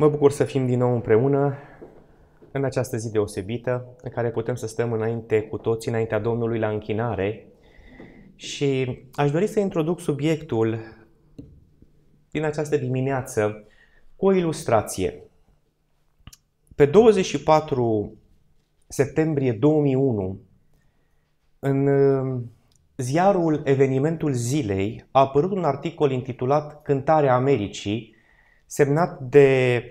Mă bucur să fim din nou împreună în această zi deosebită în care putem să stăm înainte cu toții, înaintea Domnului la închinare și aș dori să introduc subiectul din această dimineață cu o ilustrație. Pe 24 septembrie 2001, în uh, ziarul Evenimentul Zilei a apărut un articol intitulat Cântarea Americii, semnat de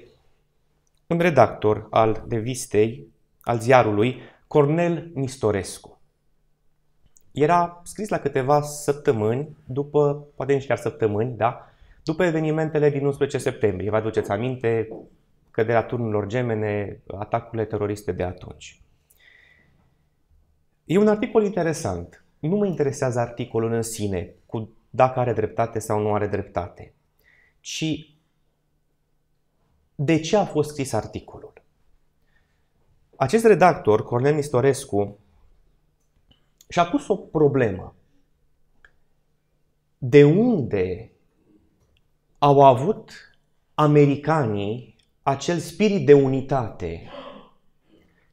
un redactor al revistei, al ziarului, Cornel Nistorescu. Era scris la câteva săptămâni, după, poate nici chiar săptămâni, da, după evenimentele din 11 septembrie. Vă aduceți aminte căderea turnurilor gemene, atacurile teroriste de atunci. E un articol interesant. Nu mă interesează articolul în sine, cu dacă are dreptate sau nu are dreptate, ci de ce a fost scris articolul. Acest redactor, Cornel Nistorescu, și-a pus o problemă. De unde au avut americanii acel spirit de unitate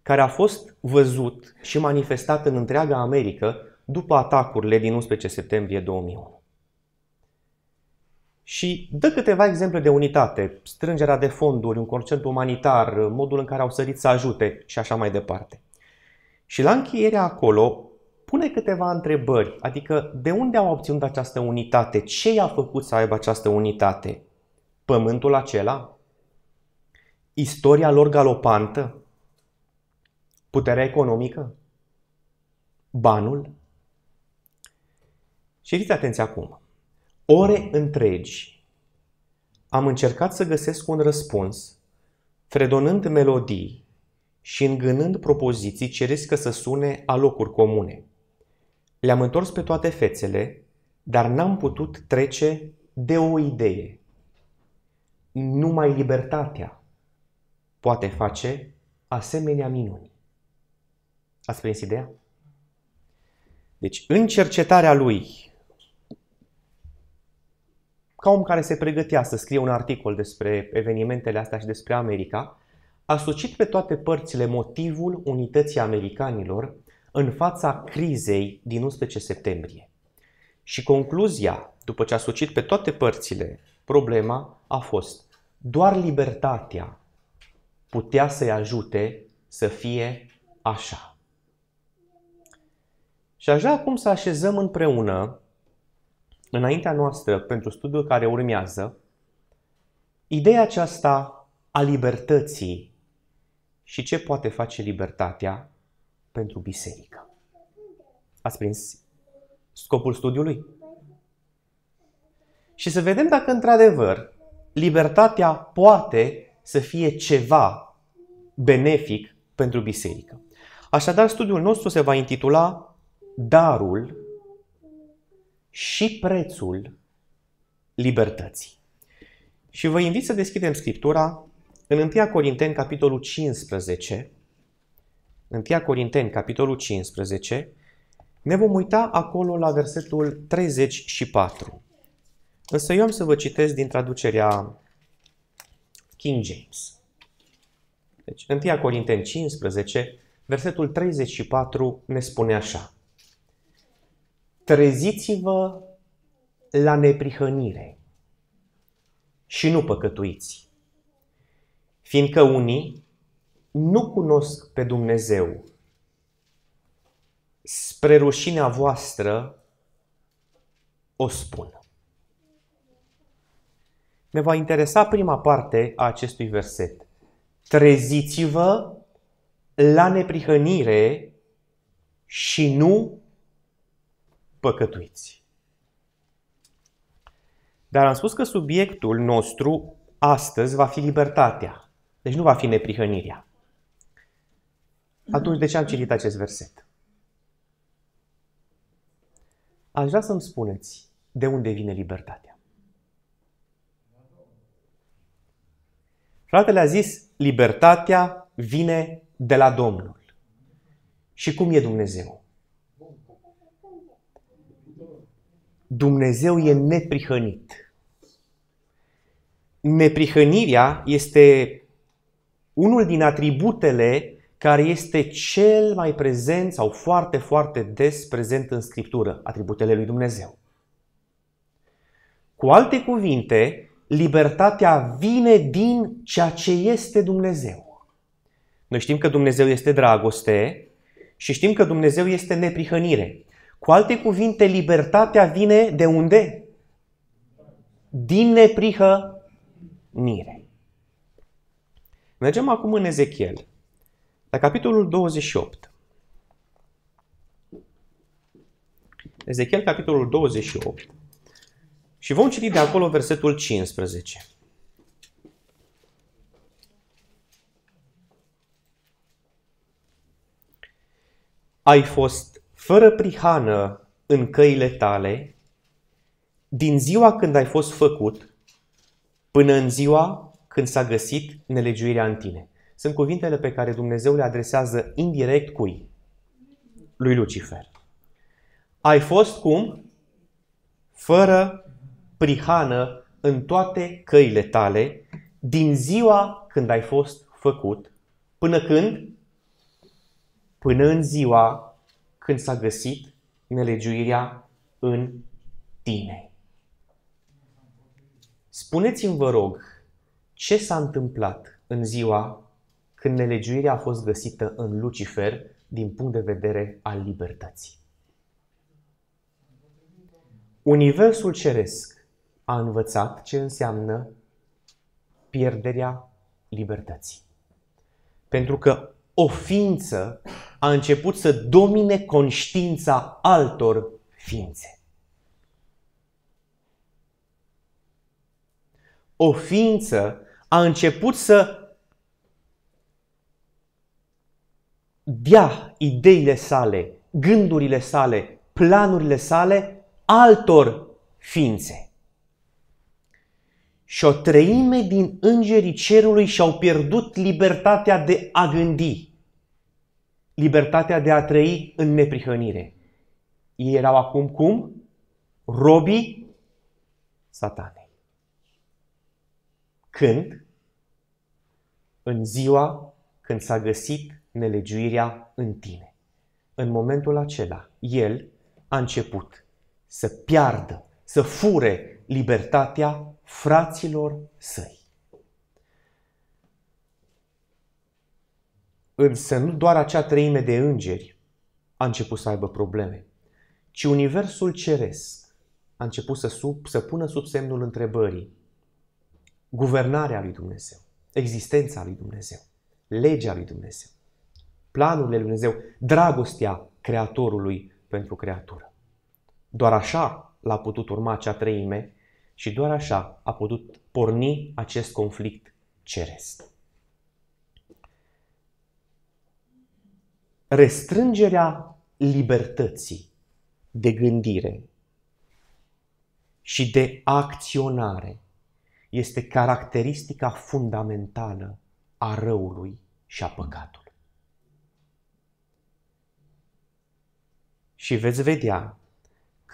care a fost văzut și manifestat în întreaga Americă după atacurile din 11 septembrie 2001. Și dă câteva exemple de unitate, strângerea de fonduri, un concert umanitar, modul în care au sărit să ajute și așa mai departe. Și la încheierea acolo pune câteva întrebări, adică de unde au obținut această unitate, ce i-a făcut să aibă această unitate? Pământul acela? Istoria lor galopantă? Puterea economică? Banul? Și fiți atenți acum. Ore întregi am încercat să găsesc un răspuns, fredonând melodii și îngânând propoziții ce riscă să sune a locuri comune. Le-am întors pe toate fețele, dar n-am putut trece de o idee. Numai libertatea poate face asemenea minuni. Ați prins ideea? Deci, în cercetarea lui, ca om care se pregătea să scrie un articol despre evenimentele astea și despre America, a sucit pe toate părțile motivul unității americanilor în fața crizei din 11 septembrie. Și concluzia, după ce a sucit pe toate părțile problema, a fost doar libertatea putea să-i ajute să fie așa. Și aș vrea acum să așezăm împreună, înaintea noastră, pentru studiul care urmează, ideea aceasta a libertății și ce poate face libertatea pentru biserică. Ați prins scopul studiului? Și să vedem dacă într-adevăr libertatea poate să fie ceva benefic pentru biserică. Așadar, studiul nostru se va intitula darul și prețul libertății. Și vă invit să deschidem Scriptura în 1 Corinteni, capitolul 15. 1 Corinteni, capitolul 15. Ne vom uita acolo la versetul 34. Însă eu am să vă citesc din traducerea King James. Deci, 1 Corinteni 15, versetul 34 ne spune așa treziți-vă la neprihănire și nu păcătuiți, fiindcă unii nu cunosc pe Dumnezeu. Spre rușinea voastră o spun. Ne va interesa prima parte a acestui verset. Treziți-vă la neprihănire și nu păcătuiți. Dar am spus că subiectul nostru astăzi va fi libertatea. Deci nu va fi neprihănirea. Atunci de ce am citit acest verset? Aș vrea să-mi spuneți de unde vine libertatea. Fratele a zis, libertatea vine de la Domnul. Și cum e Dumnezeu? Dumnezeu e neprihănit. neprihănirea este unul din atributele care este cel mai prezent sau foarte, foarte des prezent în Scriptură, atributele lui Dumnezeu. Cu alte cuvinte, libertatea vine din ceea ce este Dumnezeu. Noi știm că Dumnezeu este dragoste și știm că Dumnezeu este neprihănire. Cu alte cuvinte, libertatea vine de unde? Din neprihănire. Mergem acum în Ezechiel, la capitolul 28. Ezechiel, capitolul 28. Și vom citi de acolo versetul 15. Ai fost fără prihană în căile tale din ziua când ai fost făcut până în ziua când s-a găsit nelegiuirea în tine. Sunt cuvintele pe care Dumnezeu le adresează indirect cui? Lui Lucifer. Ai fost cum? Fără prihană în toate căile tale din ziua când ai fost făcut până când? Până în ziua când s-a găsit nelegiuirea în tine. Spuneți-mi, vă rog, ce s-a întâmplat în ziua când nelegiuirea a fost găsită în Lucifer din punct de vedere al libertății. Universul ceresc a învățat ce înseamnă pierderea libertății. Pentru că o ființă a început să domine conștiința altor ființe. O ființă a început să dea ideile sale, gândurile sale, planurile sale altor ființe. Și o treime din îngerii cerului și-au pierdut libertatea de a gândi, libertatea de a trăi în neprihănire. Ei erau acum cum? Robii satanei. Când? În ziua când s-a găsit nelegiuirea în tine. În momentul acela, el a început să piardă, să fure libertatea fraților săi. Însă nu doar acea treime de îngeri a început să aibă probleme, ci Universul Ceresc a început să, sub, să pună sub semnul întrebării guvernarea lui Dumnezeu, existența lui Dumnezeu, legea lui Dumnezeu, planurile lui Dumnezeu, dragostea Creatorului pentru creatură. Doar așa l-a putut urma acea treime și doar așa a putut porni acest conflict ceresc. Restrângerea libertății de gândire și de acționare este caracteristica fundamentală a răului și a păcatului. Și veți vedea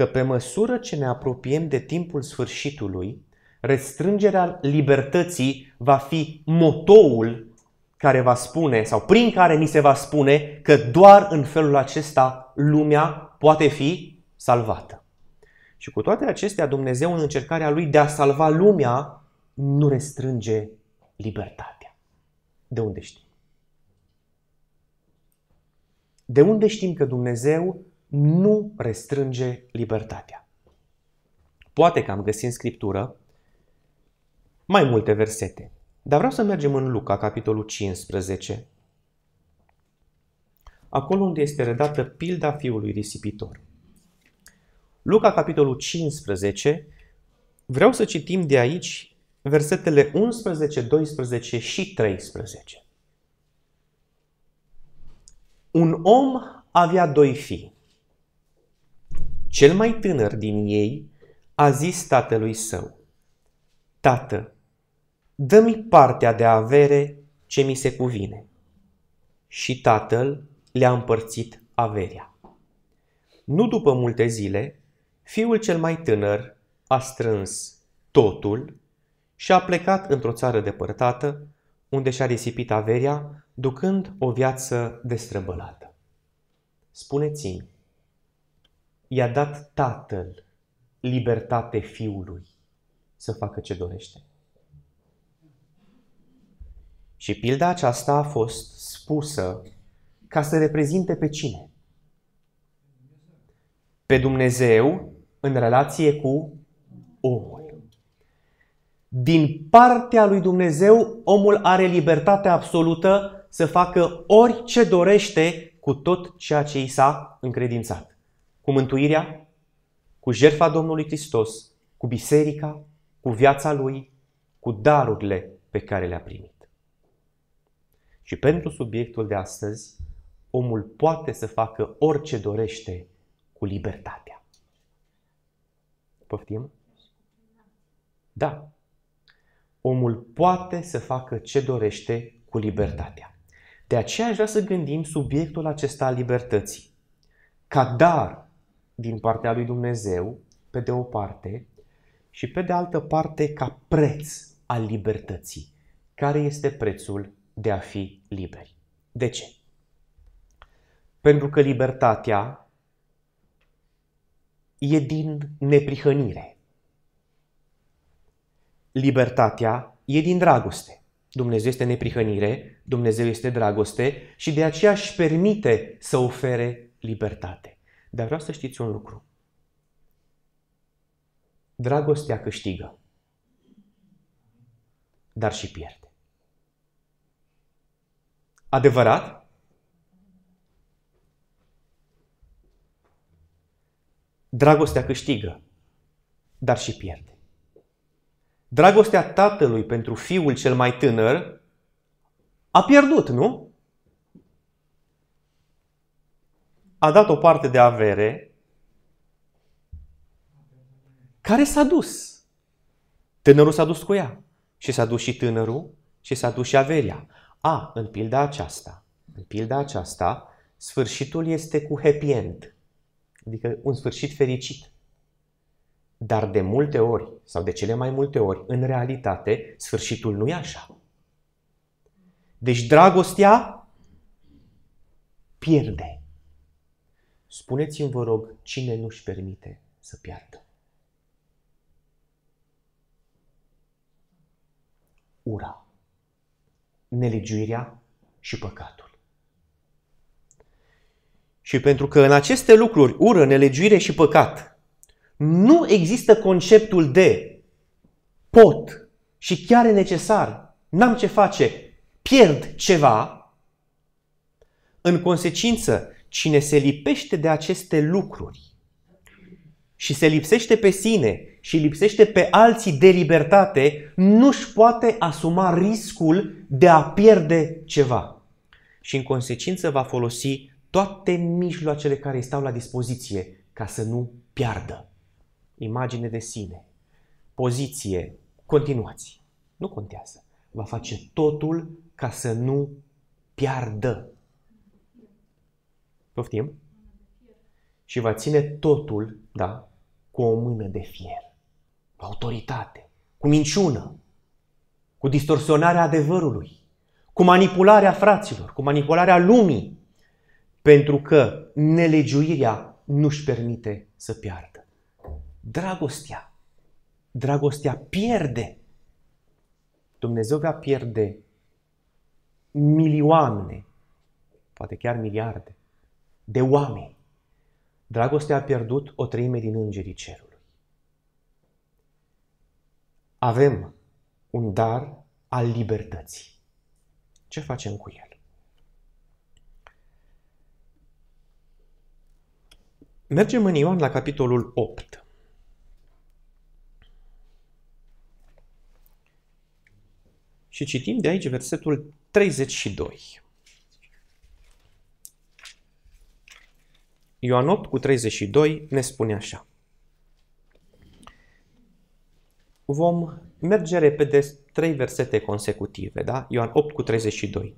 că pe măsură ce ne apropiem de timpul sfârșitului, restrângerea libertății va fi motoul care va spune sau prin care ni se va spune că doar în felul acesta lumea poate fi salvată. Și cu toate acestea, Dumnezeu în încercarea lui de a salva lumea nu restrânge libertatea. De unde știm? De unde știm că Dumnezeu nu restrânge libertatea. Poate că am găsit în Scriptură mai multe versete, dar vreau să mergem în Luca, capitolul 15, acolo unde este redată pilda fiului risipitor. Luca, capitolul 15, vreau să citim de aici versetele 11, 12 și 13. Un om avea doi fii. Cel mai tânăr din ei a zis tatălui său, Tată, dă-mi partea de avere ce mi se cuvine. Și tatăl le-a împărțit averea. Nu după multe zile, fiul cel mai tânăr a strâns totul și a plecat într-o țară depărtată, unde și-a risipit averia, ducând o viață destrăbălată. Spuneți-mi, i-a dat tatăl libertate fiului să facă ce dorește? Și pilda aceasta a fost spusă ca să reprezinte pe cine? Pe Dumnezeu în relație cu omul. Din partea lui Dumnezeu, omul are libertatea absolută să facă orice dorește cu tot ceea ce i s-a încredințat. Cu mântuirea, cu jertfa Domnului Hristos, cu biserica, cu viața lui, cu darurile pe care le-a primit. Și pentru subiectul de astăzi, omul poate să facă orice dorește cu libertatea. Poftim? Da. Omul poate să facă ce dorește cu libertatea. De aceea aș vrea să gândim subiectul acesta al libertății. Ca dar din partea lui Dumnezeu, pe de o parte, și pe de altă parte ca preț al libertății. Care este prețul de a fi liberi? De ce? Pentru că libertatea e din neprihănire. Libertatea e din dragoste. Dumnezeu este neprihănire, Dumnezeu este dragoste și de aceea își permite să ofere libertate. Dar vreau să știți un lucru. Dragostea câștigă, dar și pierde. Adevărat? Dragostea câștigă, dar și pierde. Dragostea tatălui pentru fiul cel mai tânăr a pierdut, nu? A dat o parte de avere care s-a dus. Tânărul s-a dus cu ea. Și s-a dus și tânărul și s-a dus și averia. A, în pilda aceasta, în pilda aceasta, sfârșitul este cu happy end. Adică un sfârșit fericit. Dar de multe ori, sau de cele mai multe ori, în realitate, sfârșitul nu e așa. Deci dragostea pierde. Spuneți-mi, vă rog, cine nu-și permite să piardă? Ura, nelegiuirea și păcatul. Și pentru că în aceste lucruri, ură, nelegiuire și păcat, nu există conceptul de pot și chiar e necesar, n-am ce face, pierd ceva, în consecință, cine se lipește de aceste lucruri și se lipsește pe sine și lipsește pe alții de libertate, nu-și poate asuma riscul de a pierde ceva. Și în consecință va folosi toate mijloacele care îi stau la dispoziție ca să nu piardă. Imagine de sine, poziție, continuați. Nu contează. Va face totul ca să nu piardă. Poftim? Și va ține totul, da, cu o mână de fier, cu autoritate, cu minciună, cu distorsionarea adevărului, cu manipularea fraților, cu manipularea lumii, pentru că nelegiuirea nu-și permite să piardă. Dragostea, dragostea pierde. Dumnezeu va pierde milioane, poate chiar miliarde, de oameni. Dragostea a pierdut o treime din îngerii cerului. Avem un dar al libertății. Ce facem cu el? Mergem în Ioan la capitolul 8. Și citim de aici versetul 32. Ioan 8 cu 32 ne spune așa. Vom merge repede trei versete consecutive, da? Ioan 8 cu 32.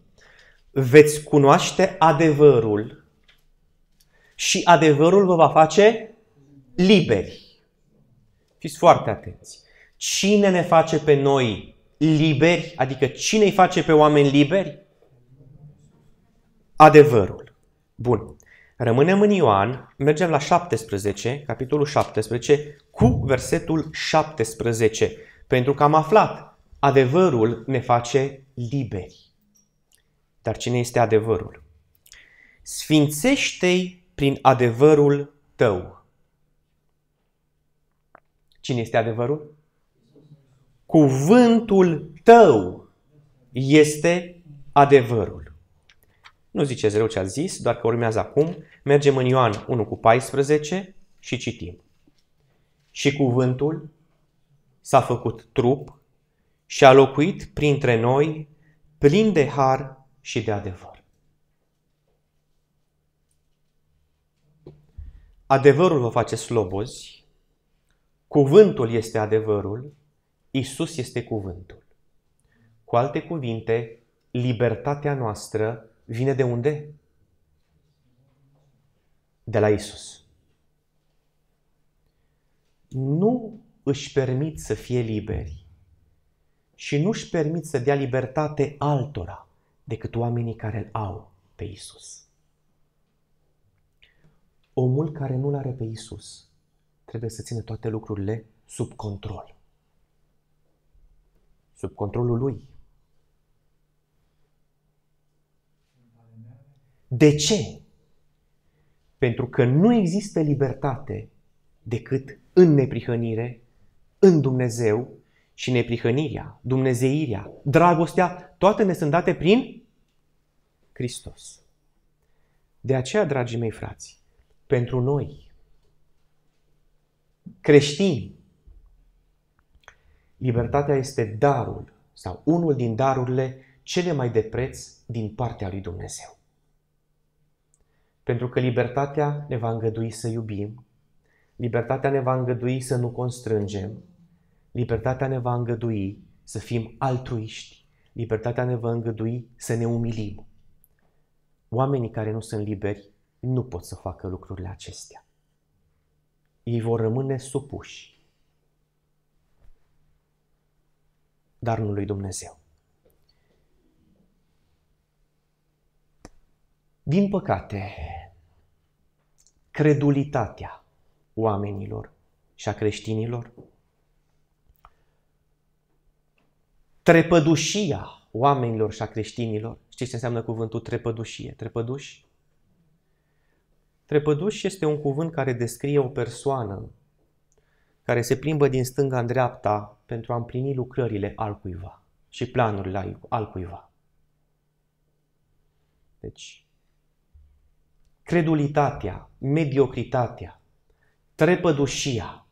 Veți cunoaște adevărul și adevărul vă va face liberi. Fiți foarte atenți. Cine ne face pe noi liberi? Adică cine îi face pe oameni liberi? Adevărul. Bun. Rămânem în Ioan, mergem la 17, capitolul 17, cu versetul 17. Pentru că am aflat, adevărul ne face liberi. Dar cine este adevărul? Sfințește-i prin adevărul tău. Cine este adevărul? Cuvântul tău este adevărul. Nu ziceți rău ce a zis, doar că urmează acum. Mergem în Ioan 1 cu 14 și citim. Și cuvântul s-a făcut trup și a locuit printre noi plin de har și de adevăr. Adevărul vă face slobozi, cuvântul este adevărul, Isus este cuvântul. Cu alte cuvinte, libertatea noastră vine de unde? De la Isus. Nu își permit să fie liberi și nu își permit să dea libertate altora decât oamenii care îl au pe Isus. Omul care nu-l are pe Isus trebuie să țină toate lucrurile sub control. Sub controlul lui. De ce? Pentru că nu există libertate decât în neprihănire, în Dumnezeu și neprihănirea, dumnezeirea, dragostea, toate ne sunt date prin Hristos. De aceea, dragii mei frați, pentru noi, creștini, libertatea este darul sau unul din darurile cele mai de preț din partea lui Dumnezeu. Pentru că libertatea ne va îngădui să iubim, libertatea ne va îngădui să nu constrângem, libertatea ne va îngădui să fim altruiști, libertatea ne va îngădui să ne umilim. Oamenii care nu sunt liberi nu pot să facă lucrurile acestea. Ei vor rămâne supuși, dar nu lui Dumnezeu. Din păcate, credulitatea oamenilor și a creștinilor, trepădușia oamenilor și a creștinilor, știți ce înseamnă cuvântul trepădușie? Trepăduși? Trepăduș este un cuvânt care descrie o persoană care se plimbă din stânga în dreapta pentru a împlini lucrările altcuiva și planurile altcuiva. Deci, credulitatea, mediocritatea, trepădușia,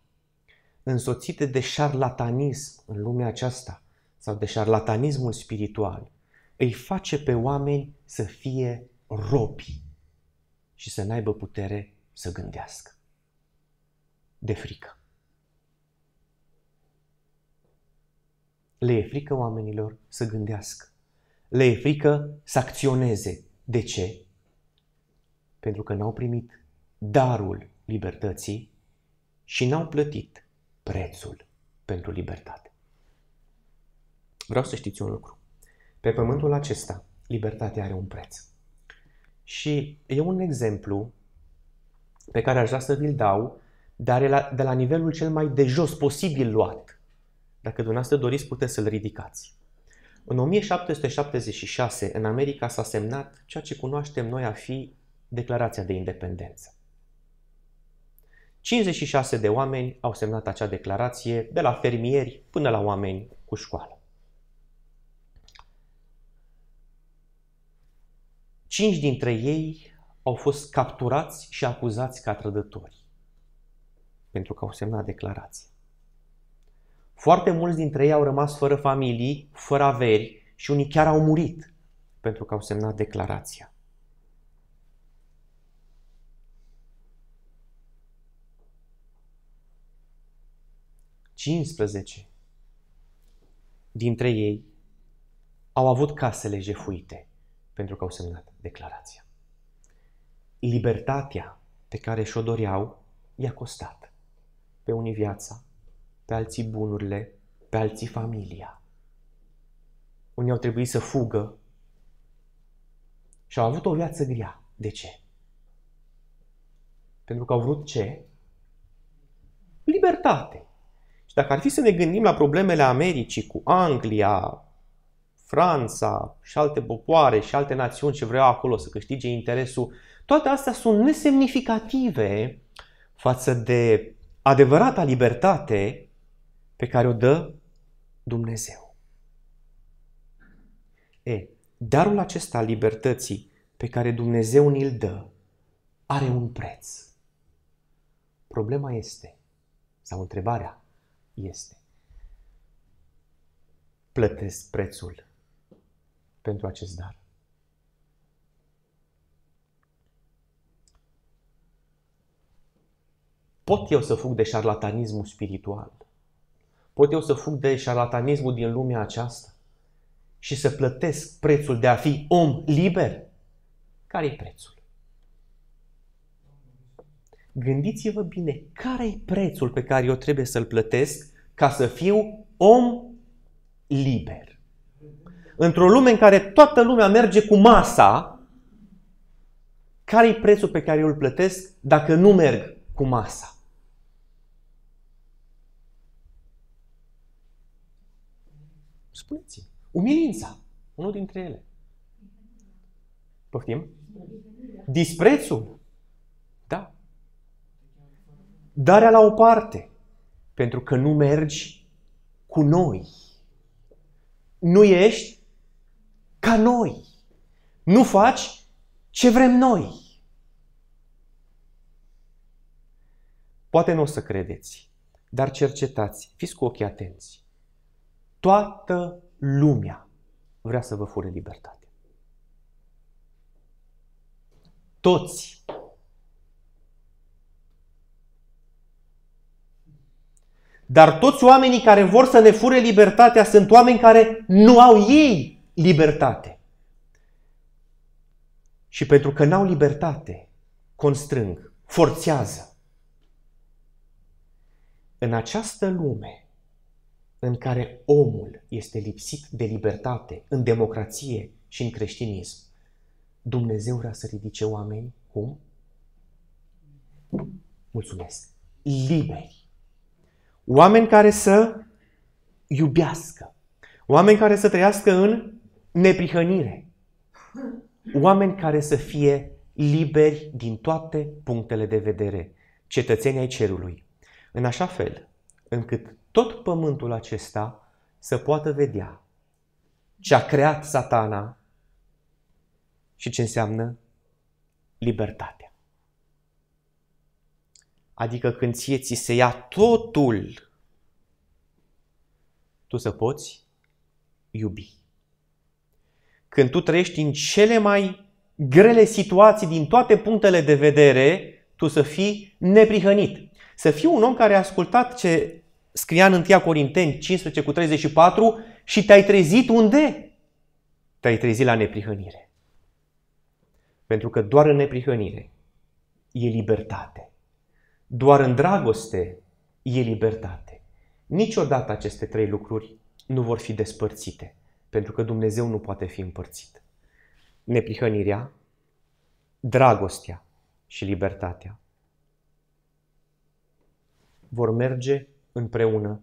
însoțite de șarlatanism în lumea aceasta sau de șarlatanismul spiritual, îi face pe oameni să fie robi și să n-aibă putere să gândească. De frică. Le e frică oamenilor să gândească. Le e frică să acționeze. De ce? Pentru că n-au primit darul libertății și n-au plătit prețul pentru libertate. Vreau să știți un lucru. Pe pământul acesta, libertatea are un preț. Și e un exemplu pe care aș vrea să vi-l dau, dar de la nivelul cel mai de jos posibil luat. Dacă dumneavoastră doriți, puteți să-l ridicați. În 1776, în America s-a semnat ceea ce cunoaștem noi a fi Declarația de Independență. 56 de oameni au semnat acea declarație, de la fermieri până la oameni cu școală. Cinci dintre ei au fost capturați și acuzați ca trădători pentru că au semnat declarație. Foarte mulți dintre ei au rămas fără familii, fără averi și unii chiar au murit pentru că au semnat declarația. Cincisprezece dintre ei au avut casele jefuite pentru că au semnat declarația. Libertatea pe care și-o doreau i-a costat. Pe unii viața, pe alții bunurile, pe alții familia. Unii au trebuit să fugă și au avut o viață grea. De ce? Pentru că au vrut ce? Libertate. Și dacă ar fi să ne gândim la problemele Americii cu Anglia, Franța și alte popoare și alte națiuni ce vreau acolo să câștige interesul, toate astea sunt nesemnificative față de adevărata libertate pe care o dă Dumnezeu. E, darul acesta al libertății pe care Dumnezeu ni-l dă are un preț. Problema este, sau întrebarea este, plătesc prețul pentru acest dar? Pot eu să fug de șarlatanismul spiritual? Pot eu să fug de șarlatanismul din lumea aceasta? Și să plătesc prețul de a fi om liber? Care e prețul? Gândiți-vă bine, care e prețul pe care eu trebuie să-l plătesc ca să fiu om liber? Într-o lume în care toată lumea merge cu masa, care e prețul pe care eu îl plătesc dacă nu merg cu masa? Spuneți-mi. Umilința. Unul dintre ele. Poftim? Disprețul. Da. Darea la o parte. Pentru că nu mergi cu noi. Nu ești ca noi. Nu faci ce vrem noi. Poate nu o să credeți, dar cercetați, fiți cu ochii atenți. Toată lumea vrea să vă fure libertate. Toți. Dar toți oamenii care vor să ne fure libertatea sunt oameni care nu au ei libertate. Și pentru că n-au libertate, constrâng, forțează. În această lume în care omul este lipsit de libertate, în democrație și în creștinism, Dumnezeu vrea să ridice oameni cum? Mulțumesc. Liberi. Oameni care să iubească. Oameni care să trăiască în neprihănire. Oameni care să fie liberi din toate punctele de vedere, cetățenii ai cerului, în așa fel încât tot pământul acesta să poată vedea ce a creat satana și ce înseamnă libertatea. Adică când ție ți se ia totul, tu să poți iubi. Când tu trăiești în cele mai grele situații din toate punctele de vedere, tu să fii neprihănit. Să fii un om care a ascultat ce scria în 1 Corinteni 15 cu 34 și te-ai trezit unde? Te-ai trezit la neprihănire. Pentru că doar în neprihănire e libertate. Doar în dragoste e libertate. Niciodată aceste trei lucruri nu vor fi despărțite, pentru că Dumnezeu nu poate fi împărțit. Neprihănirea, dragostea și libertatea vor merge împreună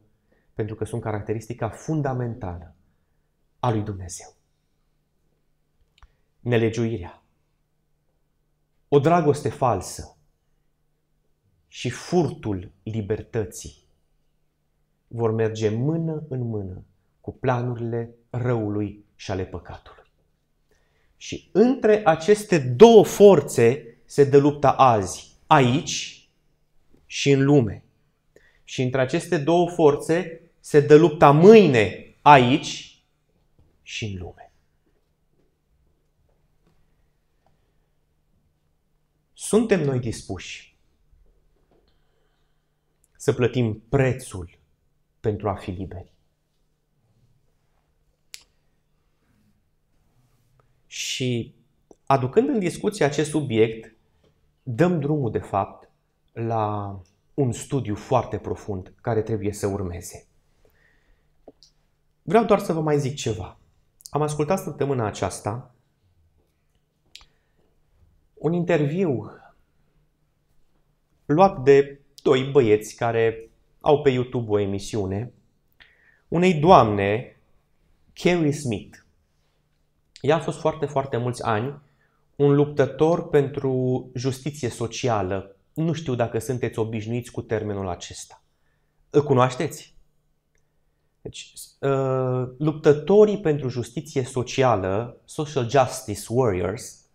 pentru că sunt caracteristica fundamentală a lui Dumnezeu. Nelegiuirea, o dragoste falsă și furtul libertății vor merge mână în mână cu planurile răului și ale păcatului. Și între aceste două forțe se dă lupta azi, aici și în lume. Și între aceste două forțe se dă lupta mâine, aici și în lume. Suntem noi dispuși să plătim prețul pentru a fi liberi. Și aducând în discuție acest subiect, dăm drumul, de fapt, la un studiu foarte profund care trebuie să urmeze. vreau doar să vă mai zic ceva. Am ascultat săptămâna aceasta un interviu luat de doi băieți care au pe YouTube o emisiune, unei doamne, Carrie Smith. Ea a fost foarte, foarte mulți ani un luptător pentru justiție socială. Nu știu dacă sunteți obișnuiți cu termenul acesta. Îl cunoașteți? Deci, uh, luptătorii pentru justiție socială, social justice warriors,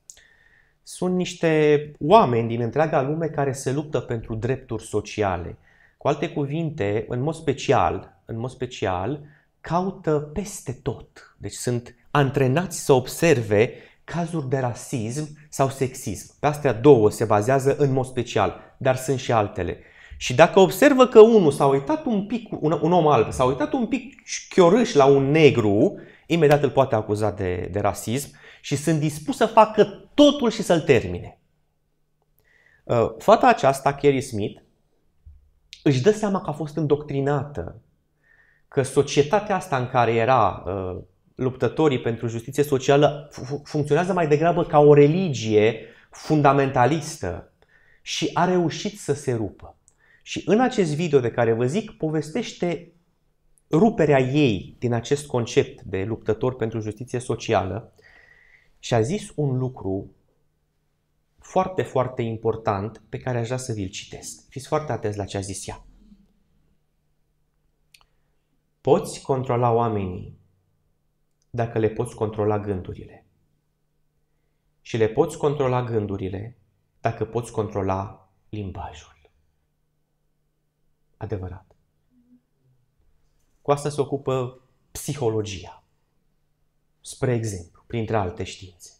sunt niște oameni din întreaga lume care se luptă pentru drepturi sociale. Cu alte cuvinte, în mod special, în mod special, caută peste tot. Deci sunt antrenați să observe cazuri de rasism sau sexism. Pe astea două se bazează în mod special, dar sunt și altele. Și dacă observă că unul s-a uitat un pic, un, un om alb, s-a uitat un pic șchiorâș la un negru, imediat îl poate acuza de, de rasism și sunt dispus să facă totul și să-l termine. Uh, fata aceasta, Kerry Smith, își dă seama că a fost îndoctrinată, că societatea asta în care era uh, luptătorii pentru justiție socială funcționează mai degrabă ca o religie fundamentalistă și a reușit să se rupă. Și în acest video de care vă zic, povestește ruperea ei din acest concept de luptător pentru justiție socială și a zis un lucru foarte, foarte important pe care aș vrea să vi-l citesc. Fiți foarte atenți la ce a zis ea. Poți controla oamenii dacă le poți controla gândurile. Și le poți controla gândurile dacă poți controla limbajul. Adevărat. Cu asta se ocupă psihologia. Spre exemplu, printre alte științe.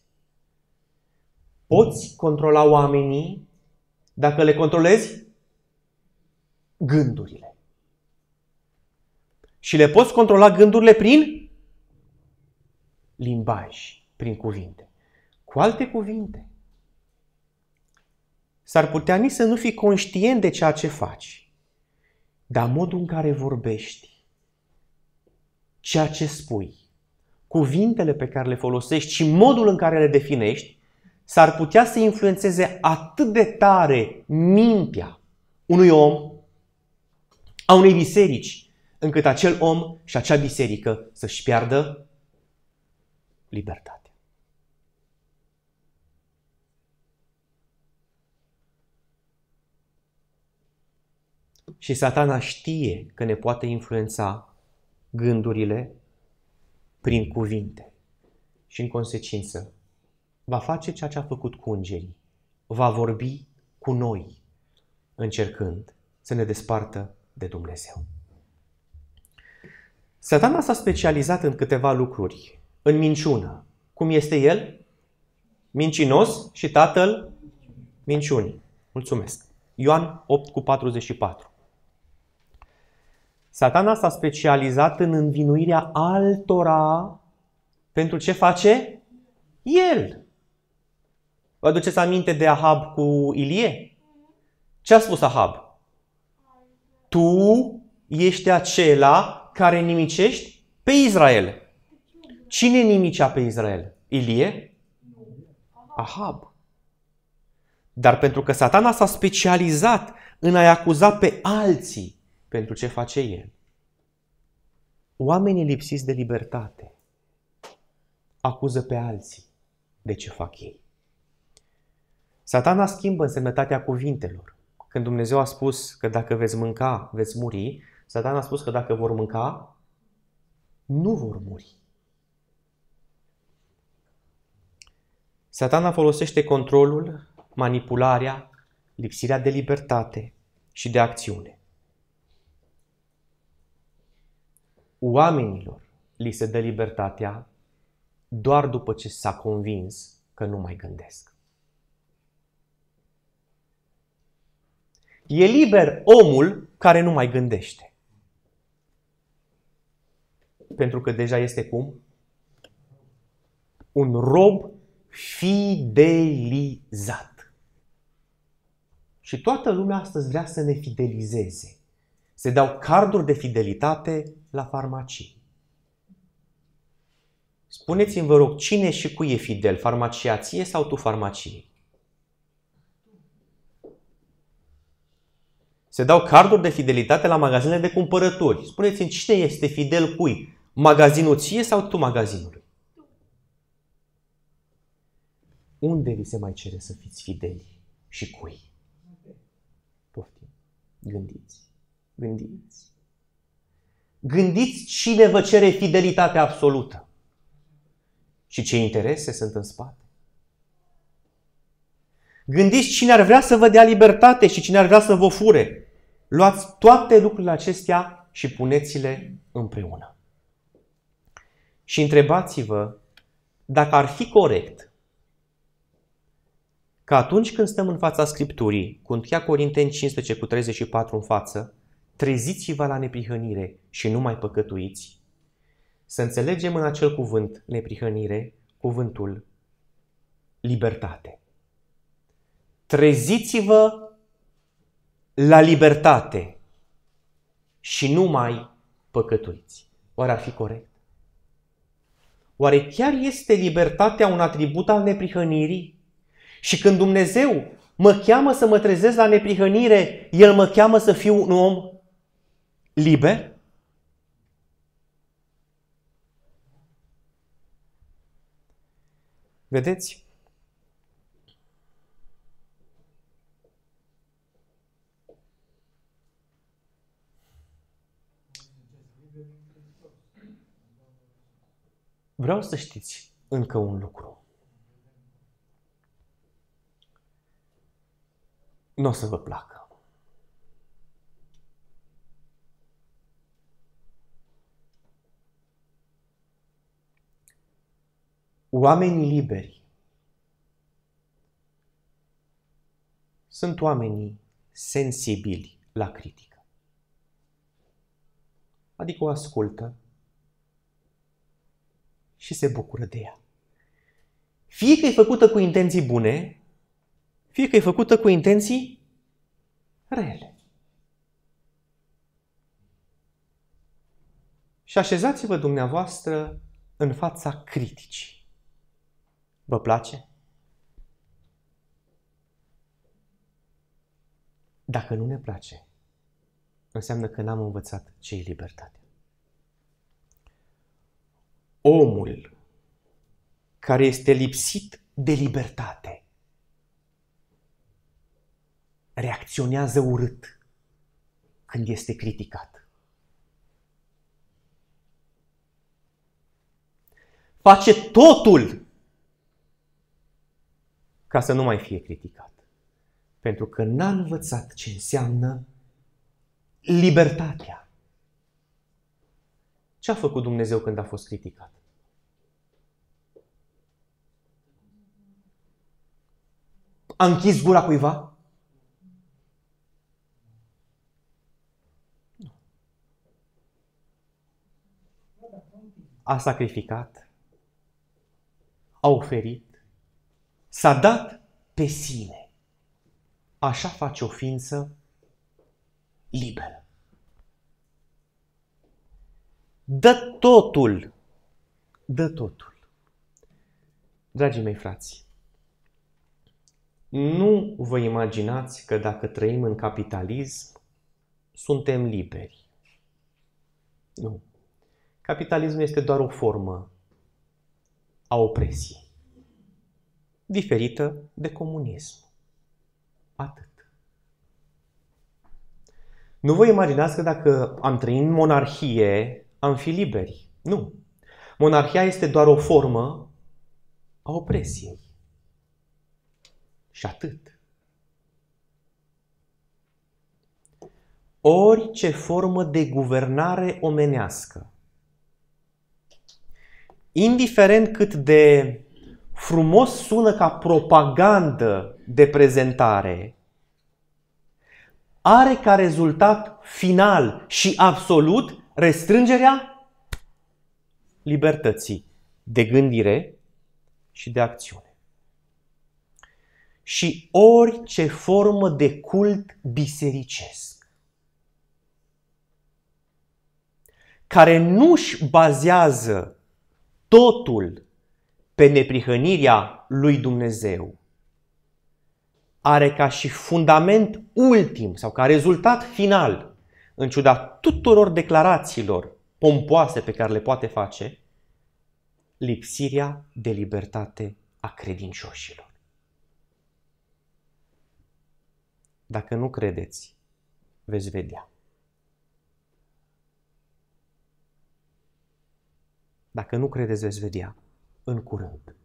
Poți controla oamenii dacă le controlezi gândurile. Și le poți controla gândurile prin limbaj, prin cuvinte. Cu alte cuvinte, s-ar putea nici să nu fii conștient de ceea ce faci, dar modul în care vorbești, ceea ce spui, cuvintele pe care le folosești și modul în care le definești, s-ar putea să influențeze atât de tare mintea unui om, a unei biserici, încât acel om și acea biserică să-și piardă libertatea. Și satana știe că ne poate influența gândurile prin cuvinte. Și în consecință va face ceea ce a făcut cu îngerii. Va vorbi cu noi, încercând să ne despartă de Dumnezeu. Satana s-a specializat în câteva lucruri. În minciună. Cum este el? Mincinos și tatăl minciunii. Mulțumesc. Ioan 8 cu 44. Satana s-a specializat în învinuirea altora pentru ce face el. Vă aduceți aminte de Ahab cu Ilie? Ce a spus Ahab? Tu ești acela care nimicești pe Israel. Cine nimicea pe Israel? Ilie? Ahab. Dar pentru că satana s-a specializat în a-i acuza pe alții pentru ce face el, oamenii lipsiți de libertate acuză pe alții de ce fac ei. Satana schimbă însemnătatea cuvintelor. Când Dumnezeu a spus că dacă veți mânca, veți muri, Satana a spus că dacă vor mânca, nu vor muri. Satana folosește controlul, manipularea, lipsirea de libertate și de acțiune. Oamenilor li se dă libertatea doar după ce s-a convins că nu mai gândesc. E liber omul care nu mai gândește. Pentru că deja este cum? Un rob fidelizat. Și toată lumea astăzi vrea să ne fidelizeze. Se dau carduri de fidelitate la farmacii. Spuneți-mi, vă rog, cine și cui e fidel? Farmacia ție sau tu farmaciei? Se dau carduri de fidelitate la magazinele de cumpărături. Spuneți-mi, cine este fidel cui? Magazinul ție sau tu magazinului? Unde vi se mai cere să fiți fideli și cui? Poftim. Gândiți. Gândiți. Gândiți cine vă cere fidelitate absolută și ce interese sunt în spate. Gândiți cine ar vrea să vă dea libertate și cine ar vrea să vă fure. Luați toate lucrurile acestea și puneți-le împreună. Și întrebați-vă dacă ar fi corect că atunci când stăm în fața Scripturii, cu 1 Corinteni 15 cu 34 în față, treziți-vă la neprihănire și nu mai păcătuiți, să înțelegem în acel cuvânt neprihănire cuvântul libertate. Treziți-vă la libertate și nu mai păcătuiți. Oare ar fi corect? Oare chiar este libertatea un atribut al neprihănirii? Și când Dumnezeu mă cheamă să mă trezesc la neprihănire, El mă cheamă să fiu un om liber? Vedeți? Vreau să știți încă un lucru. Nu o să vă placă. Oamenii liberi sunt oamenii sensibili la critică. Adică o ascultă și se bucură de ea. Fie că e făcută cu intenții bune, fie că e făcută cu intenții rele. Și așezați-vă dumneavoastră în fața criticii. Vă place? Dacă nu ne place, înseamnă că n-am învățat ce e libertate. Omul care este lipsit de libertate reacționează urât când este criticat. Face totul ca să nu mai fie criticat. Pentru că n-a învățat ce înseamnă libertatea. Ce a făcut Dumnezeu când a fost criticat? A închis gura cuiva? A sacrificat? A oferit? S-a dat pe sine. Așa face o ființă liberă. Dă totul. Dă totul. Dragii mei frați, nu vă imaginați că dacă trăim în capitalism, suntem liberi. Nu. Capitalismul este doar o formă a opresiei diferită de comunism. Atât. Nu vă imaginați că dacă am trăit în monarhie, am fi liberi. Nu. Monarhia este doar o formă a opresiei. Și atât. Orice formă de guvernare omenească, indiferent cât de frumos sună ca propagandă de prezentare, are ca rezultat final și absolut restrângerea libertății de gândire și de acțiune. Și orice formă de cult bisericesc care nu-și bazează totul pe neprihănirea lui Dumnezeu, are ca și fundament ultim sau ca rezultat final, în ciuda tuturor declarațiilor pompoase pe care le poate face, lipsirea de libertate a credincioșilor. Dacă nu credeți, veți vedea. Dacă nu credeți, veți vedea în curând.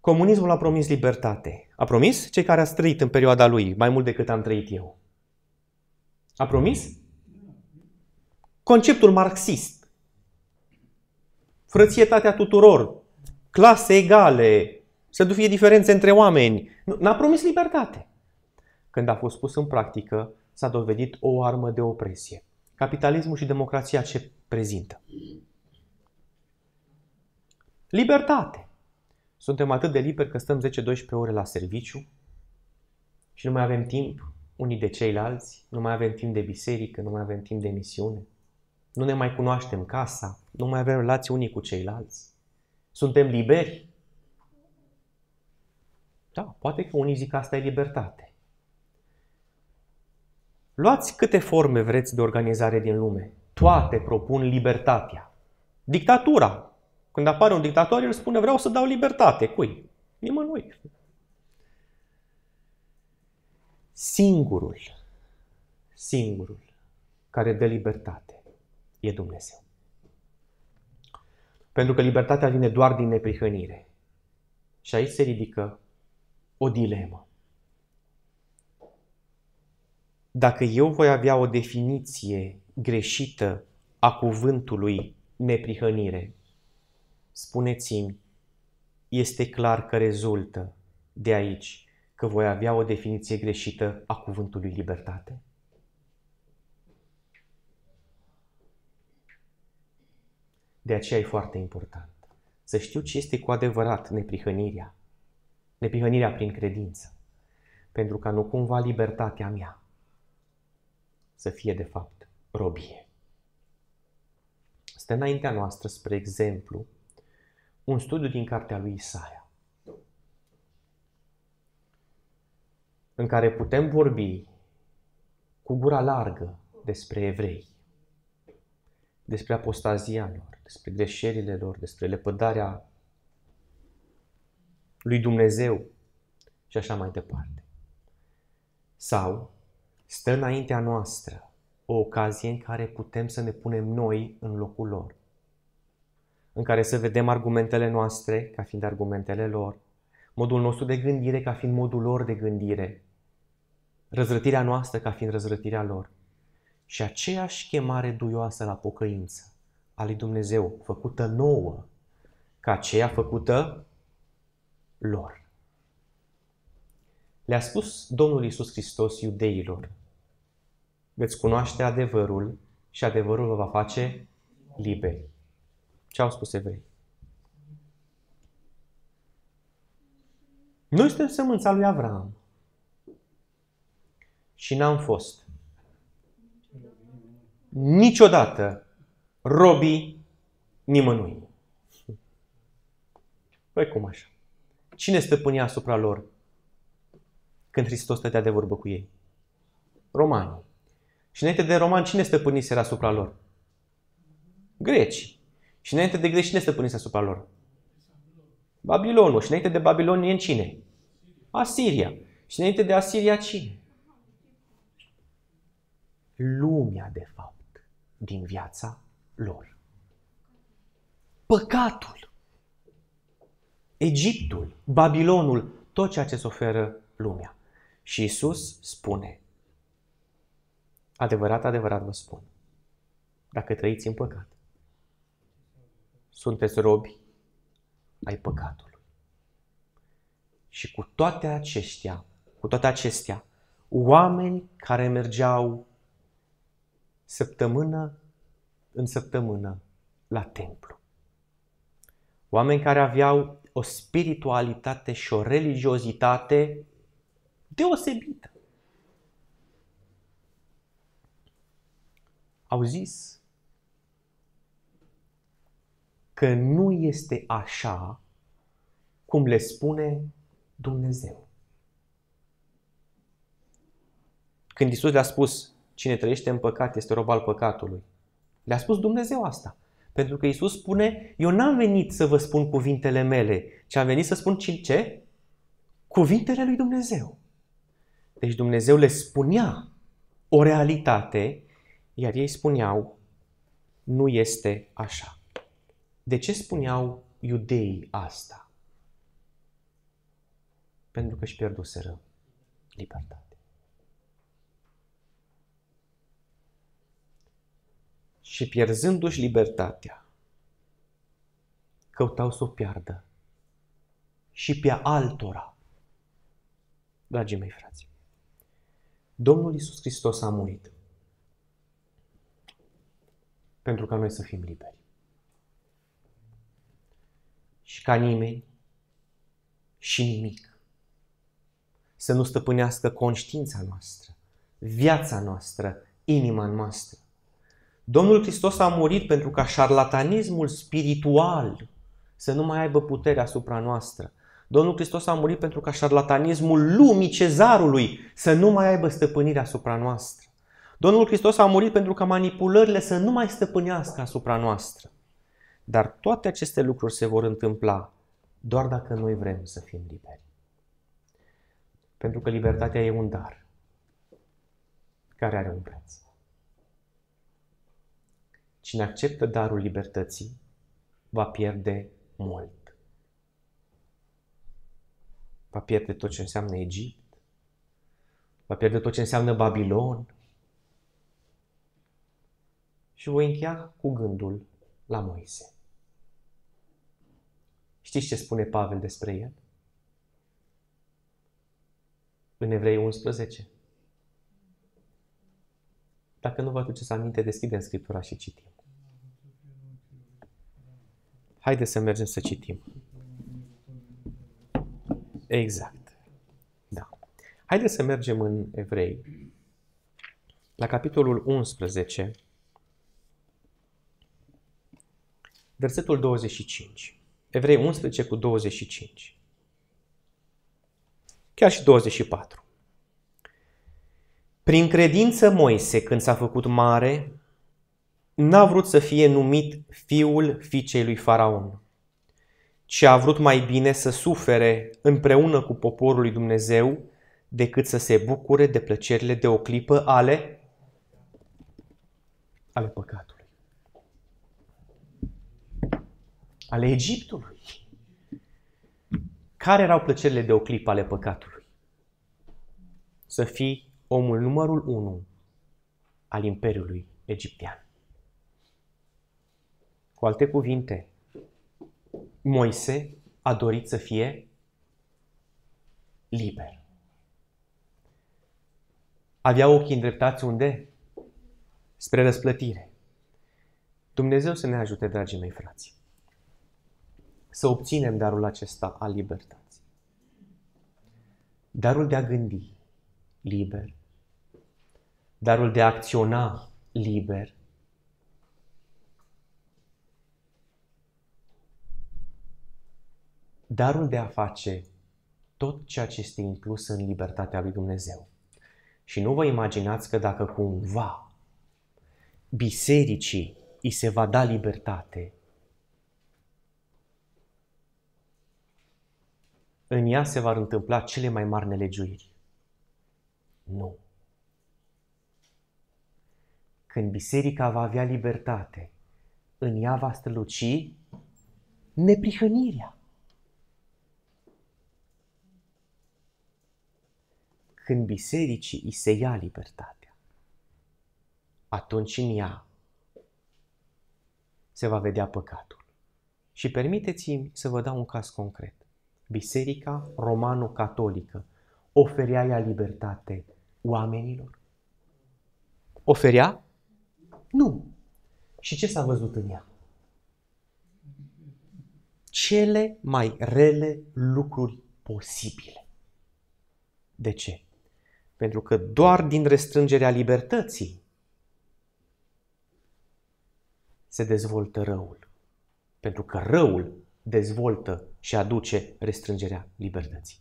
Comunismul a promis libertate. A promis cei care a trăit în perioada lui, mai mult decât am trăit eu. A promis? Conceptul marxist. Frățietatea tuturor, clase egale, să nu fie diferențe între oameni. N-a promis libertate. Când a fost pus în practică, s-a dovedit o armă de opresie. Capitalismul și democrația ce prezintă? Libertate. Suntem atât de liberi că stăm 10-12 ore la serviciu și nu mai avem timp unii de ceilalți, nu mai avem timp de biserică, nu mai avem timp de misiune, nu ne mai cunoaștem casa, nu mai avem relații unii cu ceilalți. Suntem liberi? Da, poate că unii zic că asta e libertate. Luați câte forme vreți de organizare din lume. Toate propun libertatea. Dictatura, când apare un dictator, el spune vreau să dau libertate. Cui? Nimănui. Singurul, singurul care dă libertate e Dumnezeu. Pentru că libertatea vine doar din neprihănire. Și aici se ridică o dilemă. Dacă eu voi avea o definiție greșită a cuvântului neprihănire, spuneți-mi, este clar că rezultă de aici că voi avea o definiție greșită a cuvântului libertate? De aceea e foarte important să știu ce este cu adevărat neprihănirea. Neprihănirea prin credință. Pentru ca nu cumva libertatea mea să fie de fapt robie. Stă înaintea noastră, spre exemplu, un studiu din cartea lui Isaia, în care putem vorbi cu gura largă despre evrei, despre apostazia lor, despre greșelile lor, despre lepădarea lui Dumnezeu și așa mai departe. Sau stă înaintea noastră o ocazie în care putem să ne punem noi în locul lor în care să vedem argumentele noastre ca fiind argumentele lor, modul nostru de gândire ca fiind modul lor de gândire, răzrătirea noastră ca fiind răzrătirea lor și aceeași chemare duioasă la pocăință a lui Dumnezeu, făcută nouă, ca aceea făcută lor. Le-a spus Domnul Iisus Hristos iudeilor, veți cunoaște adevărul și adevărul vă va face liberi. Ce au spus evrei? Noi suntem sămânța lui Avram. Și n-am fost niciodată robii nimănui. Păi cum așa? Cine stăpânea asupra lor când Hristos stătea de vorbă cu ei? Romanii. Și înainte de romani, cine stăpâniseră asupra lor? Grecii. Și înainte de greci cine stăpânise asupra lor? Babilonul. Și înainte de Babilon e în cine? Asiria. Și înainte de Asiria cine? Lumea, de fapt, din viața lor. Păcatul. Egiptul, Babilonul, tot ceea ce se oferă lumea. Și Isus spune, adevărat, adevărat vă spun, dacă trăiți în păcat, sunteți robi ai păcatului. Și cu toate acestea, cu toate acestea, oameni care mergeau săptămână în săptămână la templu. Oameni care aveau o spiritualitate și o religiozitate deosebită. Au zis că nu este așa cum le spune Dumnezeu. Când Isus le-a spus, cine trăiește în păcat este rob al păcatului, le-a spus Dumnezeu asta. Pentru că Isus spune, eu n-am venit să vă spun cuvintele mele, ci am venit să spun ce? Cuvintele lui Dumnezeu. Deci Dumnezeu le spunea o realitate, iar ei spuneau, nu este așa. De ce spuneau iudeii asta? Pentru că își pierduseră libertate. Și pierzându-și libertatea, căutau să o piardă și pe altora. Dragii mei frați, Domnul Isus Hristos a murit pentru ca noi să fim liberi. Și ca nimeni și nimic să nu stăpânească conștiința noastră, viața noastră, inima noastră. Domnul Hristos a murit pentru ca șarlatanismul spiritual să nu mai aibă putere asupra noastră. Domnul Hristos a murit pentru ca șarlatanismul lumii cezarului să nu mai aibă stăpânire asupra noastră. Domnul Hristos a murit pentru ca manipulările să nu mai stăpânească asupra noastră. Dar toate aceste lucruri se vor întâmpla doar dacă noi vrem să fim liberi. Pentru că libertatea e un dar care are un preț. Cine acceptă darul libertății va pierde mult. Va pierde tot ce înseamnă Egipt, va pierde tot ce înseamnă Babilon, și voi încheia cu gândul la Moise. Știți ce spune Pavel despre el? În Evrei 11. Dacă nu vă aduceți aminte, deschidem Scriptura și citim. Haideți să mergem să citim. Exact. Da. Haideți să mergem în Evrei, la capitolul 11, versetul 25. Evrei 11 cu 25. Chiar și 24. Prin credință Moise, când s-a făcut mare, n-a vrut să fie numit fiul fiicei lui Faraon, ci a vrut mai bine să sufere împreună cu poporul lui Dumnezeu decât să se bucure de plăcerile de o clipă ale, ale păcatului. Ale Egiptului. Care erau plăcerile de o clipă ale păcatului? Să fii omul numărul unu al Imperiului Egiptean. Cu alte cuvinte, Moise a dorit să fie liber. Avea ochii îndreptați unde? Spre răsplătire. Dumnezeu să ne ajute, dragii mei frați să obținem darul acesta al libertății. Darul de a gândi liber, darul de a acționa liber, darul de a face tot ceea ce este inclus în libertatea lui Dumnezeu. Și nu vă imaginați că dacă cumva bisericii îi se va da libertate, în ea se vor întâmpla cele mai mari nelegiuiri. Nu. Când biserica va avea libertate, în ea va străluci neprihănirea. Când bisericii îi se ia libertatea, atunci în ea se va vedea păcatul. Și permiteți-mi să vă dau un caz concret. Biserica Romano-Catolică oferea ea libertate oamenilor? Oferea? Nu. Și ce s-a văzut în ea? Cele mai rele lucruri posibile. De ce? Pentru că doar din restrângerea libertății se dezvoltă răul. pentru că răul dezvoltă și aduce restrângerea libertății.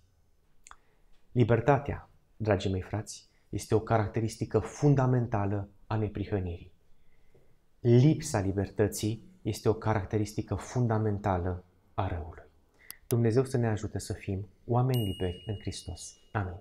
Libertatea, dragii mei frați, este o caracteristică fundamentală a neprihănirii. Lipsa libertății este o caracteristică fundamentală a răului. Dumnezeu să ne ajute să fim oameni liberi în Hristos. Amin.